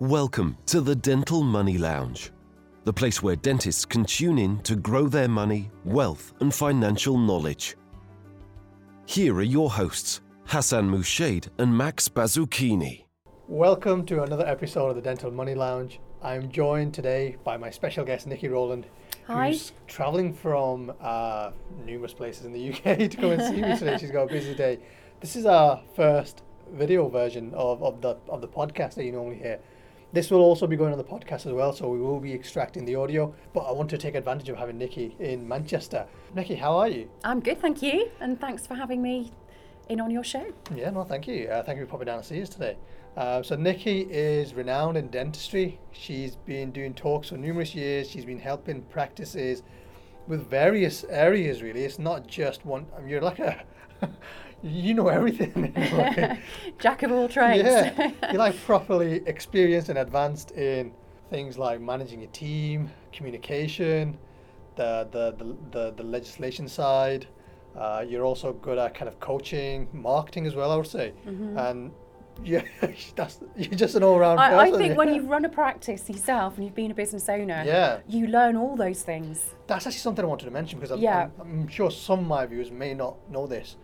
Welcome to the Dental Money Lounge, the place where dentists can tune in to grow their money, wealth, and financial knowledge. Here are your hosts, Hassan Mushaid and Max Bazzucchini. Welcome to another episode of the Dental Money Lounge. I'm joined today by my special guest, Nicki Rowland, Hi. who's traveling from uh, numerous places in the UK to come and see me today. She's got a busy day. This is our first video version of, of the of the podcast that you normally hear. This will also be going on the podcast as well, so we will be extracting the audio. But I want to take advantage of having Nicki in Manchester. Nicki, how are you? I'm good, thank you, and thanks for having me in on your show. Yeah, no, thank you. Uh, thank you for popping down to see us today. Uh, so Nicki is renowned in dentistry. She's been doing talks for numerous years. She's been helping practices with various areas. Really, it's not just one. I mean, you're like a, you know everything. Jack of all trades. yeah, you're like properly experienced and advanced in things like managing a team, communication, the the the, the, the legislation side. Uh, you're also good at kind of coaching, marketing as well. I would say, and yeah, that's you're just an all-round. I, I person. think when yeah. you run a practice yourself and you've been a business owner, Yeah. you learn all those things. That's actually something I wanted to mention because I'm, Yeah. I'm, I'm sure some of my viewers may not know this.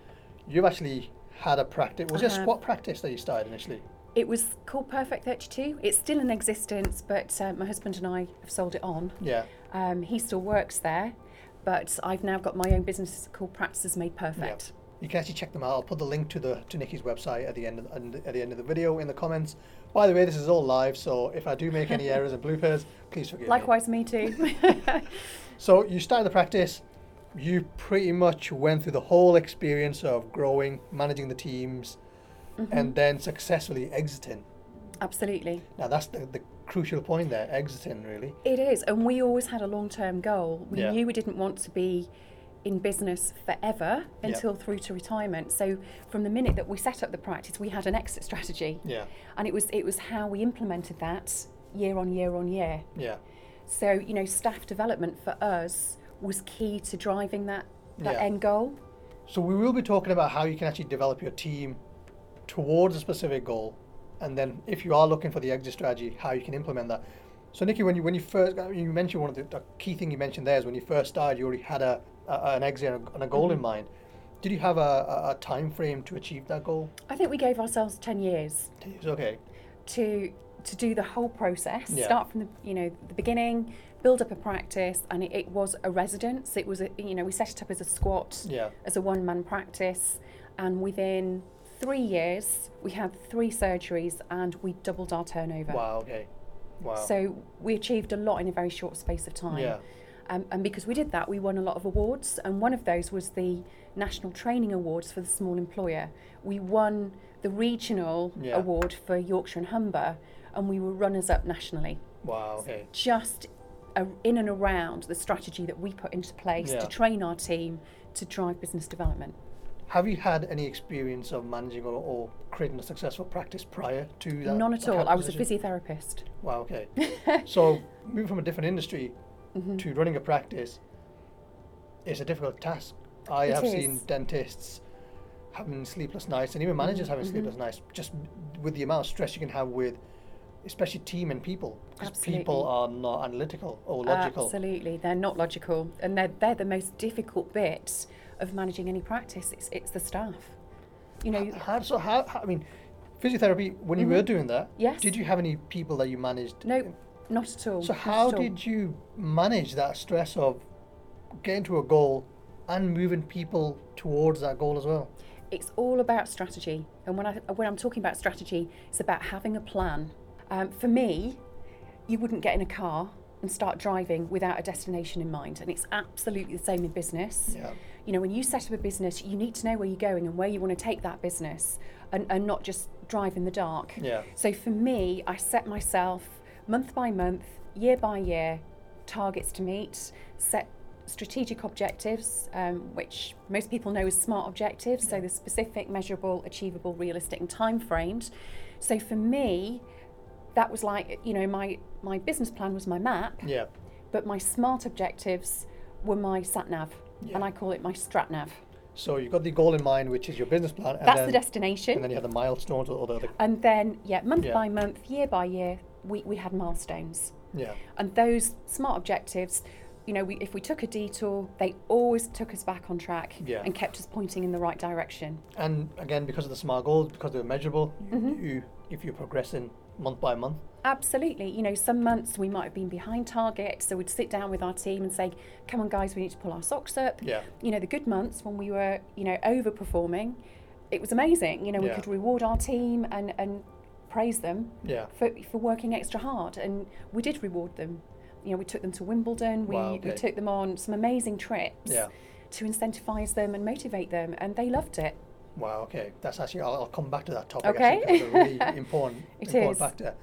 You've actually had a practice. Was it a I have. squat practice that you started initially? It was called Perfect 32. It's still in existence, but uh, my husband and I have sold it on. Yeah. Um, he still works there, but I've now got my own business called Practices Made Perfect. You can actually check them out. I'll put the link to the to Nicki's website at the end of, at the end of the video in the comments. By the way, this is all live, so if I do make any errors and bloopers, please forgive me. Likewise, me too. So you started the practice. You pretty much went through the whole experience of growing, managing the teams, Mm-hmm. and then successfully exiting. Absolutely. Now that's the, the crucial point there, exiting really. It is, and we always had a long term goal. We Yeah. knew we didn't want to be in business forever until through to retirement. So from the minute that we set up the practice, we had an exit strategy, Yeah, and it was it was how we implemented that year on year on year. yeah, So you know, staff development for us was key to driving that that Yeah. end goal. So we will be talking about how you can actually develop your team towards a specific goal, and then if you are looking for the exit strategy, how you can implement that. So Nicki, when you when you first you mentioned one of the, the key thing you mentioned there is when you first started, you already had a, a an exit and a, goal in mm-hmm. mind. Did you have a, a, time frame to achieve that goal? I think we gave ourselves ten years Okay. to to do the whole process Yeah. start from the you know the beginning build up a practice and it, it was a residence it was a you know we set it up as a squat Yeah. as a one man practice and within three years we had three surgeries and we doubled our turnover Wow. Okay. Wow. so we achieved a lot in a very short space of time Yeah. Um, and because we did that we won a lot of awards and one of those was the national training awards for the small employer we won the regional Yeah. award for yorkshire and humber and we were runners up nationally wow. Okay. just a, in and around the strategy that we put into place Yeah. to train our team to drive business development Have you had any experience of managing or, or creating a successful practice prior to that? none at all i was a physiotherapist Wow, okay. so moving from a different industry Mm-hmm. to running a practice is a difficult task. I It have is. seen dentists having sleepless nights and even managers having Mm-hmm. sleepless nights just with the amount of stress you can have with especially team and people because people are not analytical or logical. Absolutely, they're not logical, and they're they're the most difficult bit of managing any practice. It's it's the staff. You know, How, so how, how I mean physiotherapy when you were doing that Mm-hmm. Yes. did you have any people that you managed no, not at all. So how all. did you manage that stress of getting to a goal and moving people towards that goal as well? It's all about strategy, and when I when I'm talking about strategy, it's about having a plan. Um, for me, you wouldn't get in a car and start driving without a destination in mind, and it's absolutely the same in business. Yeah. You know, when you set up a business, you need to know where you're going and where you want to take that business, and, and not just drive in the dark. Yeah. So for me, I set myself month by month, year by year, targets to meet, set strategic objectives, um, which most people know as SMART objectives. So the specific, measurable, achievable, realistic, and time framed. So for me, that was like you know my my business plan was my map, Yeah. but my SMART objectives were my sat nav, Yeah. and I call it my strat nav. So you've got the goal in mind, which is your business plan. And That's then, the destination. And then you have the milestones or the other. And then, yeah, month Yeah. by month, year by year, we, we had milestones. Yeah. And those smart objectives, you know, we, if we took a detour, they always took us back on track Yeah. and kept us pointing in the right direction. And again, because of the smart goals, because they were measurable, Mm-hmm. you if you're progressing month by month. Absolutely. You know, some months we might have been behind target, so we'd sit down with our team and say, "Come on, guys, we need to pull our socks up." Yeah. You know, the good months when we were, you know, overperforming, it was amazing. You know, we Yeah. could reward our team and and praise them Yeah. for for working extra hard, and we did reward them. You know, we took them to Wimbledon. We, Wow, we took them on some amazing trips Yeah. to incentivise them and motivate them, and they loved it. Wow. Okay. That's actually. I'll, I'll come back to that topic. Okay. It's a really important It important is. factor.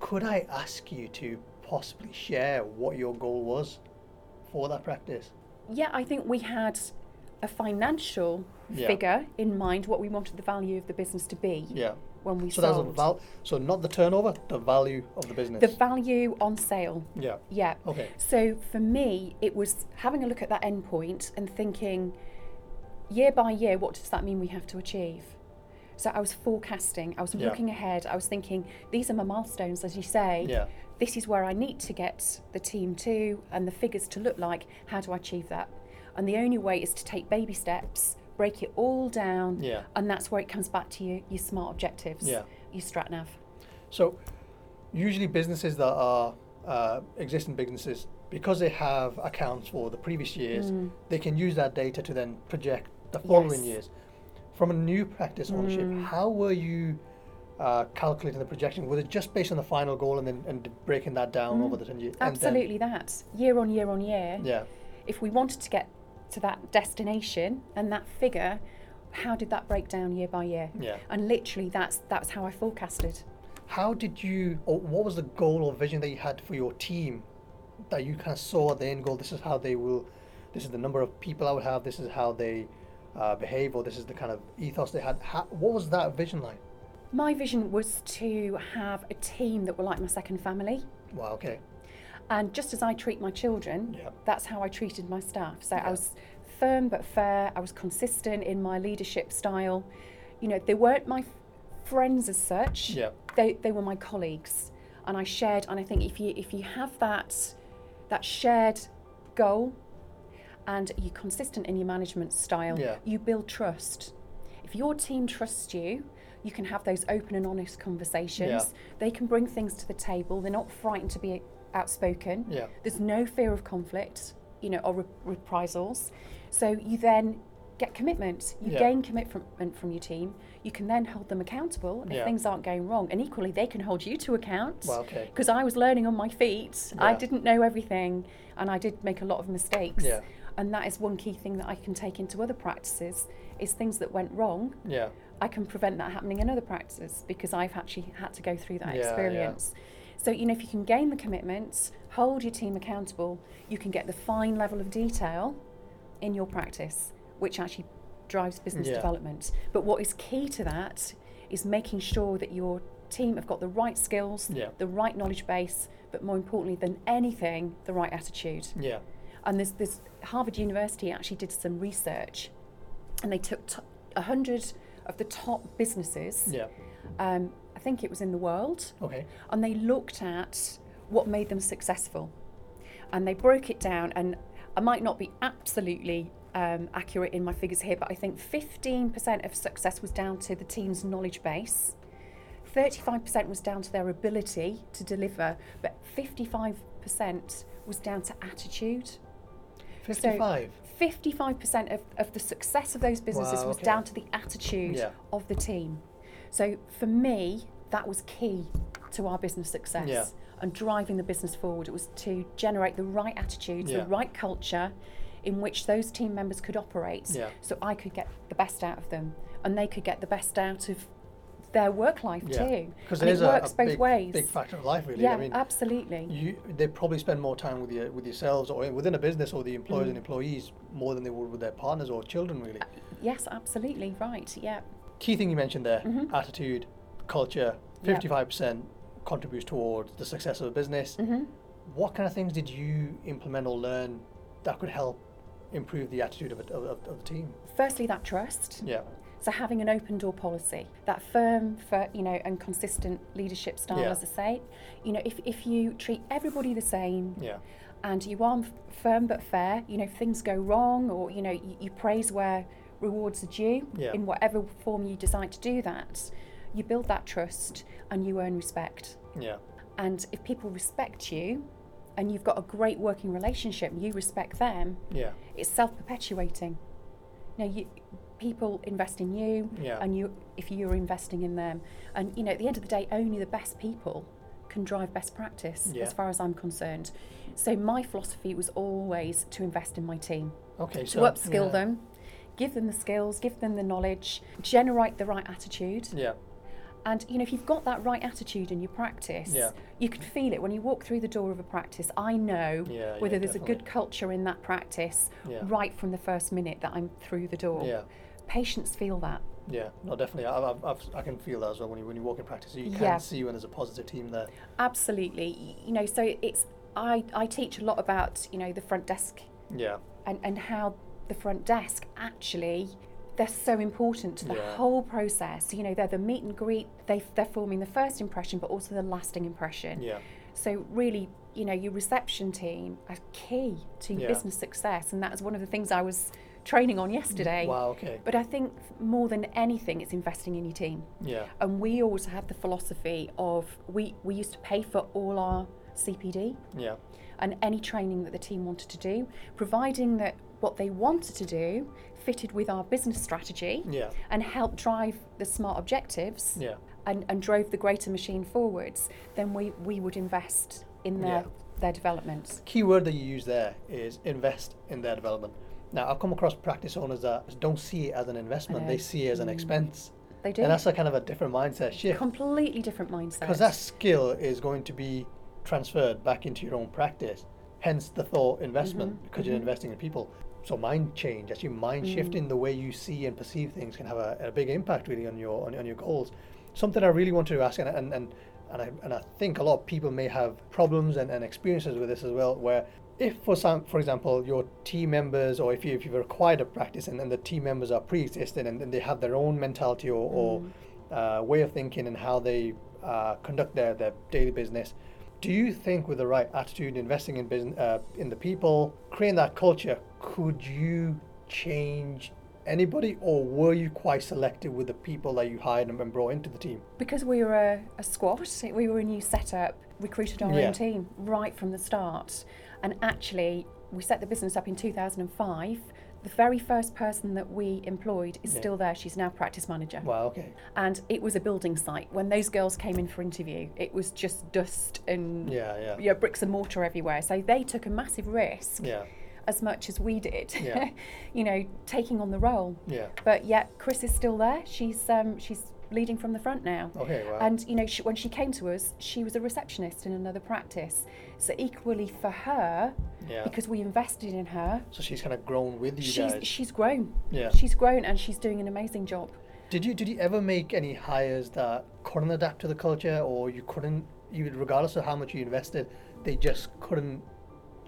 Could I ask you to possibly share what your goal was for that practice? Yeah, I think we had a financial Yeah. figure in mind, what we wanted the value of the business to be Yeah. When we So that's a sold. val. So not the turnover, the value of the business. the value on sale. yeah. Yeah. Okay. So for me, it was having a look at that endpoint and thinking, year by year, what does that mean we have to achieve? So I was forecasting, I was Yeah. looking ahead, I was thinking, these are my milestones, as you say. Yeah. This is where I need to get the team to and the figures to look like. How do I achieve that? And the only way is to take baby steps, break it all down, Yeah. and that's where it comes back to you, your smart objectives, Yeah. your strat nav. So, usually businesses that are uh, existing businesses, because they have accounts for the previous years, they can use that data to then project the following Mm. Yes. years. From a new practice ownership, Mm. how were you uh, calculating the projection? Was it just based on the final goal and then and breaking that down over the 10 years? and then- Mm. Absolutely that. Year on year on year. yeah. if we wanted to get to that destination and that figure, how did that break down year by year? Yeah. And literally, that's that's how I forecasted. How did you, or what was the goal or vision that you had for your team that you kind of saw at the end goal? This is how they will, this is the number of people I would have, this is how they uh, behave, or this is the kind of ethos they had. How, what was that vision like? My vision was to have a team that were like my second family. Wow, okay. And just as I treat my children, Yeah. that's how I treated my staff. So Yeah. I was firm but fair. I was consistent in my leadership style. You know, they weren't my friends as such. Yeah. They, they were my colleagues, and I shared. And I think if you if you have that that shared goal, and you're consistent in your management style, Yeah. you build trust. If your team trusts you, you can have those open and honest conversations. Yeah. They can bring things to the table. They're not frightened to be outspoken. Yeah. There's no fear of conflict, you know, or re- reprisals. So you then get commitment. You Yeah. gain commitment from your team. You can then hold them accountable if Yeah. things aren't going wrong. And equally, they can hold you to account. Well, okay. Because I was learning on my feet. I didn't know everything, and I did make a lot of mistakes. Yeah. And that is one key thing that I can take into other practices is things that went wrong. Yeah. I can prevent that happening in other practices because I've actually had to go through that Yeah, yeah. So, you know, if you can gain the commitment, hold your team accountable, you can get the fine level of detail in your practice, which actually drives business Yeah. development. But what is key to that is making sure that your team have got the right skills, Yeah. the right knowledge base, but more importantly than anything, the right attitude. Yeah. And there's this Harvard University actually did some research, and they took t- 100 of the top businesses. Yeah. Um, I think it was in the world, Okay. and they looked at what made them successful, and they broke it down. And I might not be absolutely um, accurate in my figures here, but I think 15% of success was down to the team's knowledge base. 35% was down to their ability to deliver, but 55% was down to attitude. 55. 55% of, of the success of those businesses Wow, was down to the attitude Yeah. of the team. So for me, that was key to our business success Yeah. and driving the business forward. It was to generate the right attitudes, Yeah. the right culture in which those team members could operate Yeah. so I could get the best out of them and they could get the best out of their work life Yeah. too. Because it is it a, works a both big, ways. big factor of life, really. yeah, I mean, absolutely. you they probably spend more time with your with yourselves or within a business or the employers Mm. and employees more than they would with their partners or children, really. yes, absolutely right. Yeah. Key thing you mentioned there: Mhm. attitude, culture. Fifty-five percent contributes towards the success of a business. hmm What kind of things did you implement or learn that could help improve the attitude of, it, of, of, the team? Firstly, that trust. Yeah. So having an open door policy, that firm for you know and consistent leadership style, Yeah. as I say, you know, if, if you treat everybody the same, Yeah. and you are firm but fair, you know, if things go wrong, or you know, you, you praise where rewards are due Yeah. in whatever form you decide to do that, you build that trust and you earn respect. Yeah. And if people respect you, and you've got a great working relationship, and you respect them, Yeah. it's self-perpetuating. You know, you, people invest in you, Yeah. and you if you're investing in them, and you know, at the end of the day, only the best people can drive best practice, Yeah. as far as I'm concerned. So my philosophy was always to invest in my team, Okay. to So upskill yeah. them, give them the skills, give them the knowledge, generate the right attitude. Yeah. And you know, if you've got that right attitude in your practice, Yeah. you can feel it when you walk through the door of a practice. I know Yeah, whether yeah, there's a good culture in that practice right from the first minute that I'm through the door. Yeah. Patients feel that. Yeah. No, definitely. I, I've, I've, I can feel that as well when you when you walk in practice. You can see when there's a positive team there. Absolutely. You know, so it's I, I teach a lot about, you know, the front desk Yeah. and, and how the front desk actually they're so important to the Yeah. whole process. You know, they're the meet and greet, they, they're forming the first impression, but also the lasting impression. Yeah. So really, you know, your reception team are key to Yeah. business success, and that's one of the things I was training on yesterday. Wow. Okay. But I think more than anything, it's investing in your team. Yeah. And we always had the philosophy of we we used to pay for all our CPD Yeah. and any training that the team wanted to do, providing that what they wanted to do fitted with our business strategy Yeah. and helped drive the smart objectives Yeah. and, and drove the greater machine forwards, then we, we would invest in their, Yeah. their development. Key word that you use there is invest in their development. Now, I've come across practice owners that don't see it as an investment; they see it as an Mm. expense, They do. and that's a kind of a different mindset shift. completely different mindset. because that skill is going to be transferred back into your own practice. Hence the thought investment Mhm, because you're mhm. investing in people. So mind change, actually mind Mm. shifting the way you see and perceive things can have a, a big impact really on your on, on your goals. Something I really wanted to ask, and and and, and, I, and I think a lot of people may have problems and, and experiences with this as well, where if for some for example your team members or if you if you've acquired a practice and, and the team members are pre-existing and, and they have their own mentality or, or uh, way of thinking and how they uh, conduct their, their daily business. Do you think, with the right attitude, investing in business, uh, in the people, creating that culture, could you change anybody, or were you quite selective with the people that you hired and brought into the team? because we were a, a squat, we were a new setup, recruited our Yeah. own team right from the start. And actually, we set the business up in 2005. The very first person that we employed is Yeah. still there. She's now practice manager. Wow. Okay. And it was a building site. When those girls came in for interview, it was just dust and Yeah. Yeah. you know, bricks and mortar everywhere. So they took a massive risk Yeah. as much as we did, Yeah. you know, taking on the role. Yeah. But yet, Chris is still there. She's um, she's leading from the front now. Okay. Wow. And you know, she, when she came to us, she was a receptionist in another practice. So equally for her, yeah. because we invested in her, so she's kind of grown with you she's guys. she's grown. Yeah. She's grown and she's doing an amazing job. Did you did you ever make any hires that couldn't adapt to the culture, or you couldn't, even regardless of how much you invested, they just couldn't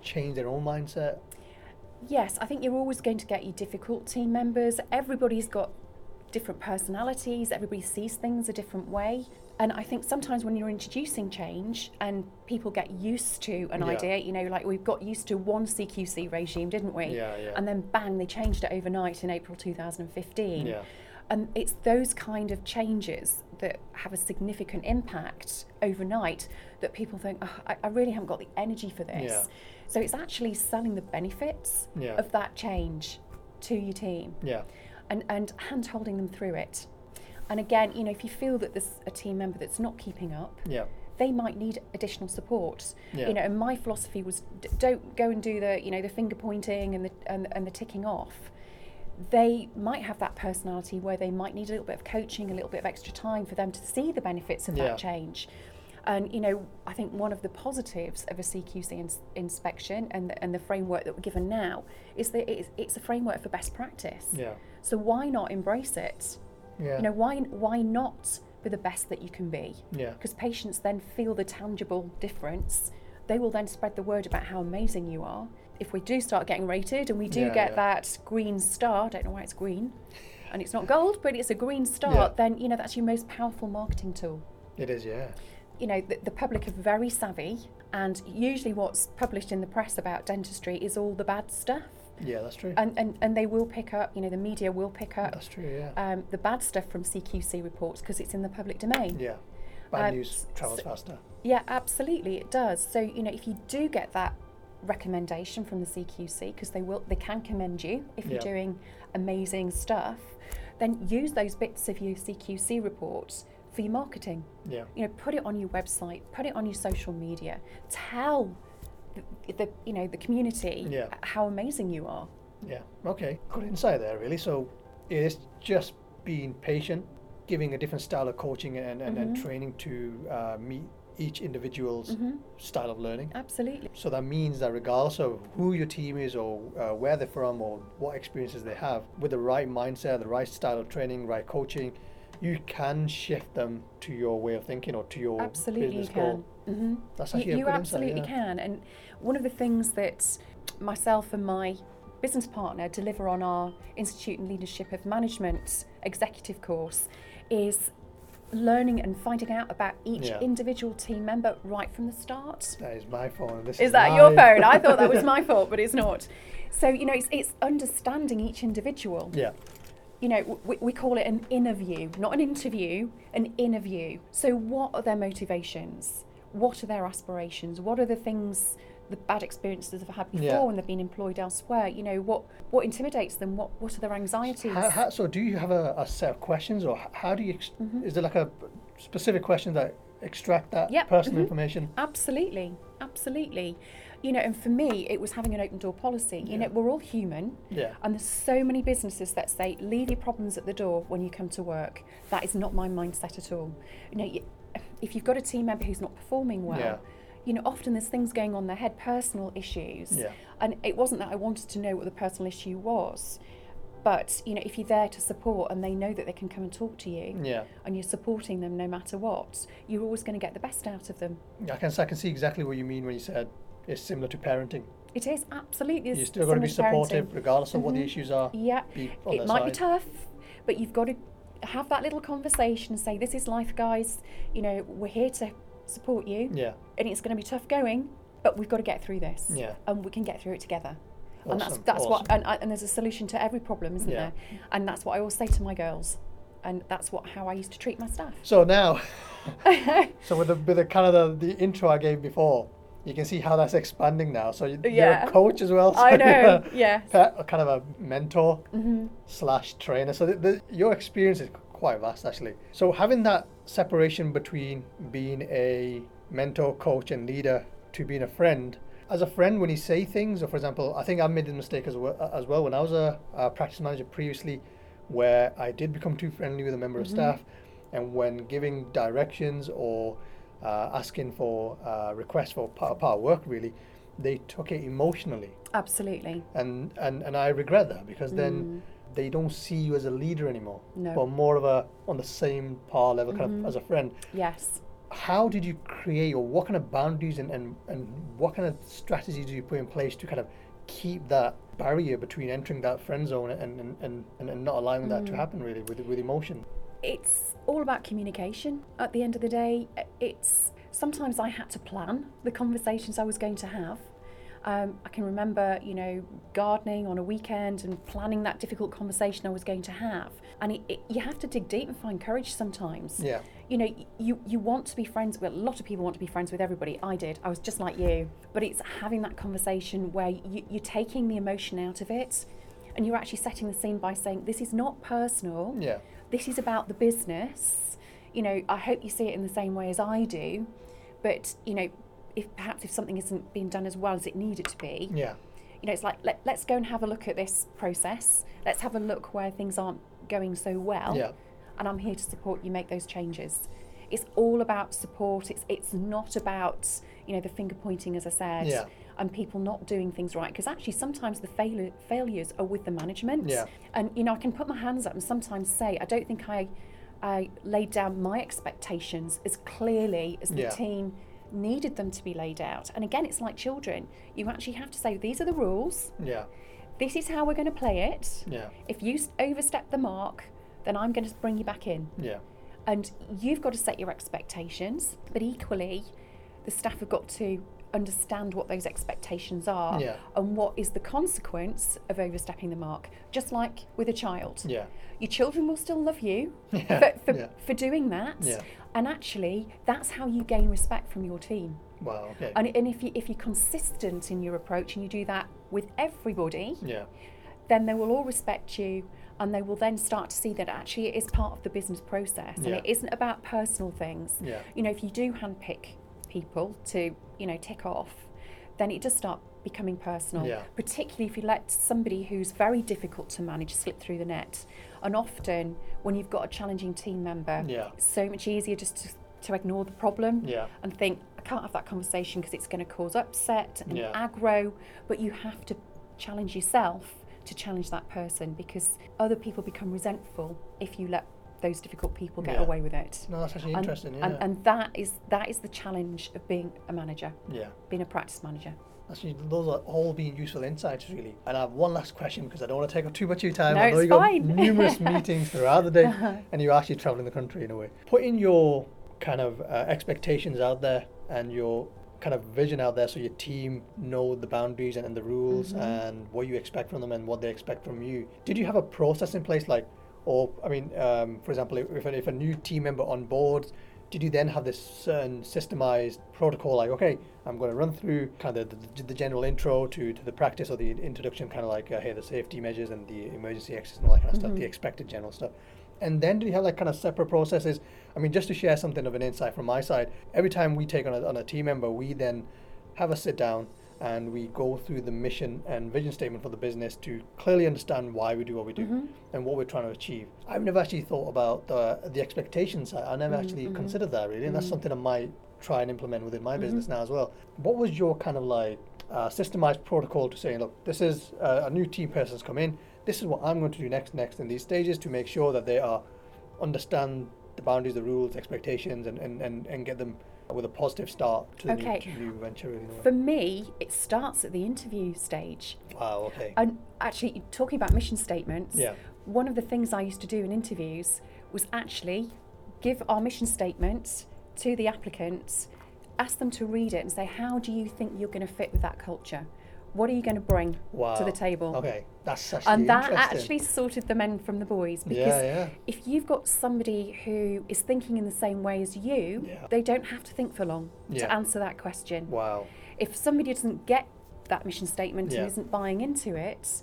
change their own mindset? Yes, I think you're always going to get your difficult team members. Everybody's got different personalities, everybody sees things a different way. And I think sometimes when you're introducing change and people get used to an Yeah. idea, you know, like we've got used to one CQC regime, didn't we? Yeah, yeah. And then bang, they changed it overnight in April 2015. Yeah. And it's those kind of changes that have a significant impact overnight that people think, oh, I, I really haven't got the energy for this. Yeah. So it's actually selling the benefits Yeah. of that change to your team Yeah. And, and hand holding them through it. And again, you know, if you feel that there's a team member that's not keeping up, Yeah. they might need additional support. Yeah. You know, and my philosophy was d- don't go and do the, you know, the finger pointing and the and, and the ticking off. They might have that personality where they might need a little bit of coaching, a little bit of extra time for them to see the benefits of Yeah. that change. And you know, I think one of the positives of a CQC ins- inspection and the, and the framework that we're given now is that it's, it's a framework for best practice. Yeah. So why not embrace it? Yeah. You know, why why not be the best that you can be? Yeah. Because patients then feel the tangible difference. They will then spread the word about how amazing you are. If we do start getting rated and we do Yeah, get yeah. that green star, I don't know why it's green, and it's not gold, but it's a green star, Yeah. then you know that's your most powerful marketing tool. It is, yeah. You know, the, the public are very savvy, and usually what's published in the press about dentistry is all the bad stuff. Yeah, that's true. And, and, and they will pick up, you know, the media will pick up That's true, yeah. um, the bad stuff from CQC reports because it's in the public domain. yeah. Bad um, news travels so- faster. Yeah, absolutely, it does. So you know, if you do get that recommendation from the CQC, because they will, they can commend you if you're doing amazing stuff, then use those bits of your CQC reports for your marketing. Yeah. You know, put it on your website, put it on your social media, tell the, the you know the community Yeah. how amazing you are. Yeah. Okay. Good insight there, really. So it's just being patient, giving a different style of coaching and, and, and Mhm. training to uh, meet each individual's Mhm. style of learning. Absolutely. So that means that regardless of who your team is or uh, where they're from or what experiences they have, with the right mindset, the right style of training, right coaching, you can shift them to your way of thinking or to your Absolutely, you business goal. can. hmm That's You, actually a you good absolutely insight, yeah. can. And one of the things that myself and my business partner deliver on our Institute in Leadership of Management executive course is learning and finding out about each Yeah. individual team member right from the start. That is my phone. This Is that your phone? I thought that was my fault, but it's not. So, you know, it's, it's understanding each individual Yeah. You know, we, we call it an interview, not an interview, an interview. So, what are their motivations? What are their aspirations? What are the things, the bad experiences they've had before Yeah. when they've been employed elsewhere? You know, what what intimidates them? What what are their anxieties? How, how, so, do you have a, a set of questions, or how do you? Ex- Mhm. Is there like a specific question that extract that Yep, personal mhm. information? Absolutely, absolutely. You know, and for me, it was having an open door policy. You know, we're all human. Yeah. And there's so many businesses that say, leave your problems at the door when you come to work. That is not my mindset at all. You know, you, if you've got a team member who's not performing well, Yeah. you know, often there's things going on in their head, personal issues. Yeah. And it wasn't that I wanted to know what the personal issue was. But, you know, if you're there to support and they know that they can come and talk to you Yeah. and you're supporting them no matter what, you're always going to get the best out of them. I can I can see exactly what you mean when you said it's similar to parenting. It is absolutely. You're still going to be similar parenting. supportive regardless of what the Mhm. issues are. Yeah, it might be tough, but you've got to have that little conversation and say, "This is life, guys. You know, we're here to support you, Yeah. and it's going to be tough going, but we've got to get through this, Yeah. and we can get through it together." And that's Awesome, what, and, and there's a solution to every problem, isn't Yeah. there? And that's what I always say to my girls, and that's what how I used to treat my staff. So now, so with the with the kind of the, the intro I gave before, you can see how that's expanding now. So you, you're Yeah. a coach as well. So I know, yes. pe- a kind of a mentor hmm slash trainer. So the, the, your experience is quite vast actually. So having that separation between being a mentor, coach, and leader to being a friend. As a friend, when you say things, or for example, I think I made the mistake as well, as well when I was a, a practice manager previously, where I did become too friendly with a member of Mhm. staff, and when giving directions or uh, asking for uh, requests for part, part work, really, they took it emotionally Absolutely. and and and I regret that because then they don't see you as a leader anymore, Mm. No. but more of a on the same par level, kind Mhm. of as a friend. Yes. How did you create, or what kind of boundaries and, and and what kind of strategies do you put in place to kind of keep that barrier between entering that friend zone and and, and, and, not allowing that to Mm. happen really with with emotion? It's all about communication at the end of the day. It's sometimes i had to plan the conversations i was going to have. Um, i can remember you know gardening on a weekend and planning that difficult conversation i was going to have. And it, it, you have to dig deep and find courage sometimes. Yeah, you know you you want to be friends with a lot of people want to be friends with everybody. I did. I was just like you. But it's having that conversation where you, you're taking the emotion out of it and you're actually setting the scene by saying this is not personal yeah, this is about the business. You know, I hope you see it in the same way as I do. But, you know, if perhaps if something isn't being done as well as it needed to be, yeah, you know, it's like let, let's go and have a look at this process. Let's have a look where things aren't going so well. yeah, And I'm here to support you make those changes. It's all about support. It's it's not about, you know, the finger pointing as I said. Yeah. And people not doing things right because actually sometimes the failure, failures are with the management. Yeah. And you know I can put my hands up and sometimes say I don't think I, I laid down my expectations as clearly as the Yeah. team needed them to be laid out. And again, it's like children. You actually have to say these are the rules. yeah, this is how we're going to play it. Yeah. If you overstep the mark, then I'm going to bring you back in. Yeah. And you've got to set your expectations, but equally, the staff have got to understand what those expectations are Yeah. and what is the consequence of overstepping the mark. Just like with a child. Yeah. Your children will still love you Yeah, for, for, for doing that. And actually, that's how you gain respect from your team. Wow. Okay. And, and if, you, if you're consistent in your approach and you do that with everybody, yeah. then they will all respect you and they will then start to see that actually it is part of the business process and it isn't about personal things. Yeah. You know, if you do handpick people to, you know, tick off, then it does start becoming personal. Yeah. Particularly if you let somebody who's very difficult to manage slip through the net. And often when you've got a challenging team member, Yeah. it's so much easier just to, to ignore the problem Yeah. and think, I can't have that conversation because it's going to cause upset and Yeah. aggro. But you have to challenge yourself to challenge that person because other people become resentful if you let those difficult people get Yeah. away with it. No, that's actually And- interesting. Yeah. And, and that is that is the challenge of being a manager, yeah. being a practice manager. Actually, those are all being useful insights, really. And I have one last question because I don't want to take up too much of your time. No, I know it's you've got fine. numerous meetings throughout the day, and you're actually traveling the country in a way. Putting your kind of uh, expectations out there and your kind of vision out there so your team know the boundaries and, and the rules Mm-hmm. and what you expect from them and what they expect from you. Did you have a process in place, like, or I mean, um, for example, if, if a- new team member on board, did you then have this certain systemized protocol, like, okay, I'm going to run through kind of the, the, the general intro to, to the practice or the introduction, kind of like, uh, hey, the safety measures and the emergency exits and all that kind of stuff, the expected general stuff. And then do you have like kind of separate processes? I mean, just to share something of an insight from my side, every time we take on a, on a team member, we then have a sit down and we go through the mission and vision statement for the business to clearly understand why we do what we do mm-hmm. and what we're trying to achieve. I've never actually thought about the, the expectations side. I never mm-hmm, actually mm-hmm. considered that really, and that's something I might try and implement within my business now as well. What was your kind of like uh, systemized protocol to saying, look, this is uh, a new team person's come in. This is what I'm going to do next, next in these stages to make sure that they are understand the boundaries, the rules, expectations, and, and, and, and get them with a positive start to Okay. new, the new venture. For me, it starts at the interview stage. wow. Okay. And actually, talking about mission statements, Yeah. one of the things I used to do in interviews was actually give our mission statement to the applicants, ask them to read it and say, how do you think you're going to fit with that culture? What are you going to bring wow. to the table? Okay. That's actually And that actually sorted the men from the boys because Yeah, yeah. if you've got somebody who is thinking in the same way as you, Yeah. they don't have to think for long to answer that question. Wow. If somebody doesn't get that mission statement and isn't buying into it,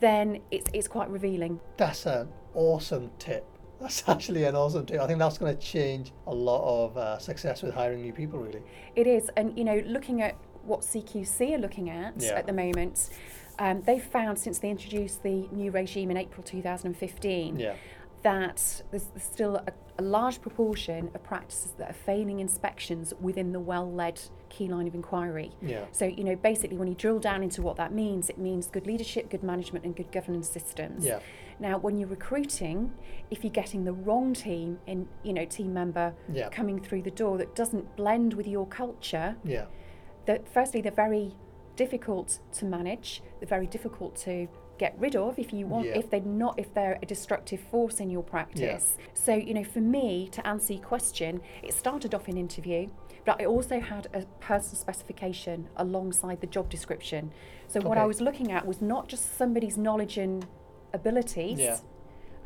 then it's, it's quite revealing. That's an awesome tip. That's actually an awesome tip. I think that's going to change a lot of uh, success with hiring new people, really. It is, and you know, looking at what CQC are looking at Yeah. at the moment, um, they've found since they introduced the new regime in April 2015 Yeah. that there's, still a, a large proportion of practices that are failing inspections within the well-led key line of inquiry. Yeah. So, you know, basically when you drill down into what that means, it means good leadership, good management and good governance systems. Yeah. Now, when you're recruiting, if you're getting the wrong team in, you know, team member Yeah. coming through the door that doesn't blend with your culture, Yeah. That firstly they're very difficult to manage they're very difficult to get rid of if you want Yeah. if they're not if they're a destructive force in your practice. So you know for me to answer your question it started off in interview but I also had a personal specification alongside the job description. So what I was looking at was not just somebody's knowledge and abilities Yeah.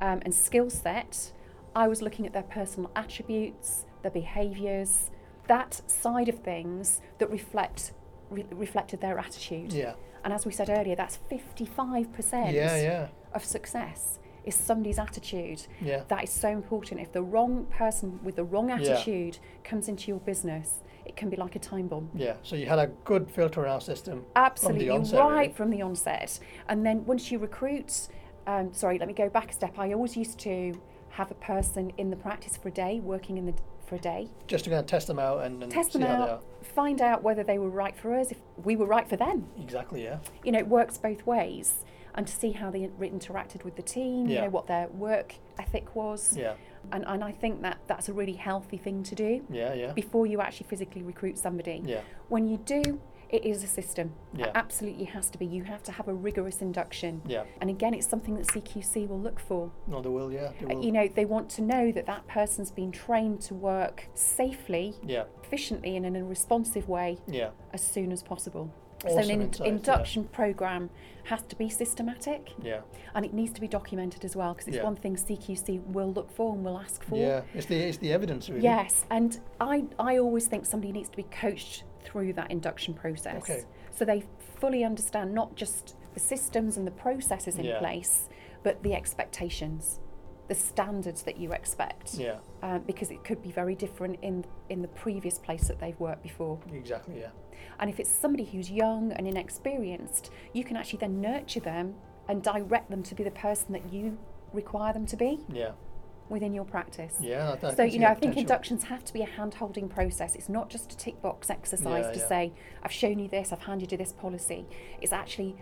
um, and skill set, I was looking at their personal attributes, their behaviours, that side of things that reflect re- reflected their attitude. Yeah. And as we said earlier, that's fifty-five percent Yeah. Yeah. of success is somebody's attitude. Yeah. That is so important. If the wrong person with the wrong attitude comes into your business, it can be like a time bomb. Yeah. So you had a good filter around system Absolutely, from the onset. right really. from the onset. And then once you recruit, um, sorry, let me go back a step. I always used to have a person in the practice for a day, working in the for a day, Just to kind of test them out and, and test see them out, find out whether they were right for us, if we were right for them. Exactly. Yeah. You know, it works both ways. And to see how they interacted with the team, yeah. you know, what their work ethic was. Yeah. And, and I think that that's a really healthy thing to do Yeah. Yeah. before you actually physically recruit somebody. Yeah. When you do, It is a system. Yeah. It absolutely has to be. You have to have a rigorous induction. Yeah. And again, it's something that CQC will look for. No, they will. Yeah, they Uh, will. You know, they want to know that that person's been trained to work safely, yeah, efficiently, and in a responsive way yeah, as soon as possible. so Awesome an in- insights, yeah. induction program has to be systematic yeah, and it needs to be documented as well because it's Yeah. one thing CQC will look for and will ask for. yeah. It's the it's the evidence really. Yes, and I, I always think somebody needs to be coached through that induction process. Okay. So they fully understand not just the systems and the processes in Yeah. place, but the expectations, the standards that you expect. Yeah, Uh, because it could be very different in, in the previous place that they've worked before. exactly. Yeah, And if it's somebody who's young and inexperienced, you can actually then nurture them and direct them to be the person that you require them to be yeah, within your practice. yeah. I, I So, you know, I think potential. inductions have to be a hand holding process. It's not just a tick box exercise Yeah, to yeah. say, I've shown you this, I've handed you this policy. It's actually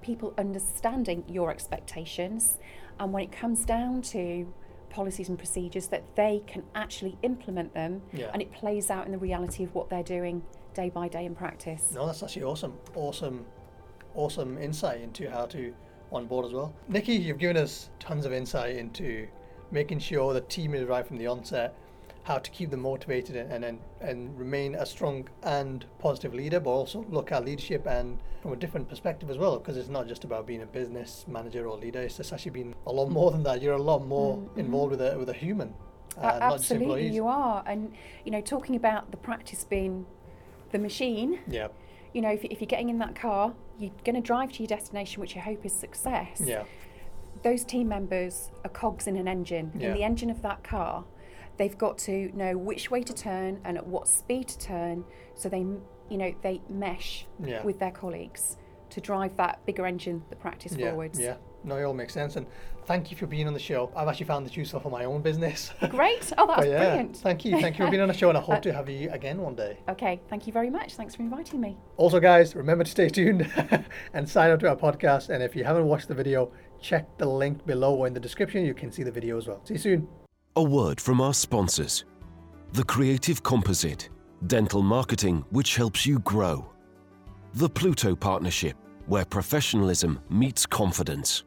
people understanding your expectations. And when it comes down to policies and procedures, that they can actually implement them Yeah. and it plays out in the reality of what they're doing day by day in practice. No, that's actually awesome. Awesome, awesome insight into how to onboard as well. Nicki, you've given us tons of insight into making sure the team is right from the onset, how to keep them motivated and and, and remain a strong and positive leader, but also look at leadership and from a different perspective as well, because it's not just about being a business manager or leader. It's just actually been a lot more than that. You're a lot more involved with a with a human, uh, not just Mm-hmm. Absolutely, you are. And, you know, talking about the practice being the machine, Yeah, you know, if, if you're getting in that car, you're going to drive to your destination, which you hope is success. yeah, Those team members are cogs in an engine. Yeah. In the engine of that car, they've got to know which way to turn and at what speed to turn, so they, you know, they mesh Yeah. with their colleagues to drive that bigger engine, the practice yeah, forwards. yeah. No, it all makes sense. And thank you for being on the show. I've actually found this useful for my own business. Great. Oh, that's yeah, brilliant. thank you. Thank you for being on the show, and I hope Uh, to have you again one day. Okay, thank you very much. Thanks for inviting me. Also, guys, remember to stay tuned and sign up to our podcast. And if you haven't watched the video, check the link below or in the description. You can see the video as well. See you soon. A word from our sponsors The Creative Composite, dental marketing which helps you grow. The Pluto Partnership, where professionalism meets confidence.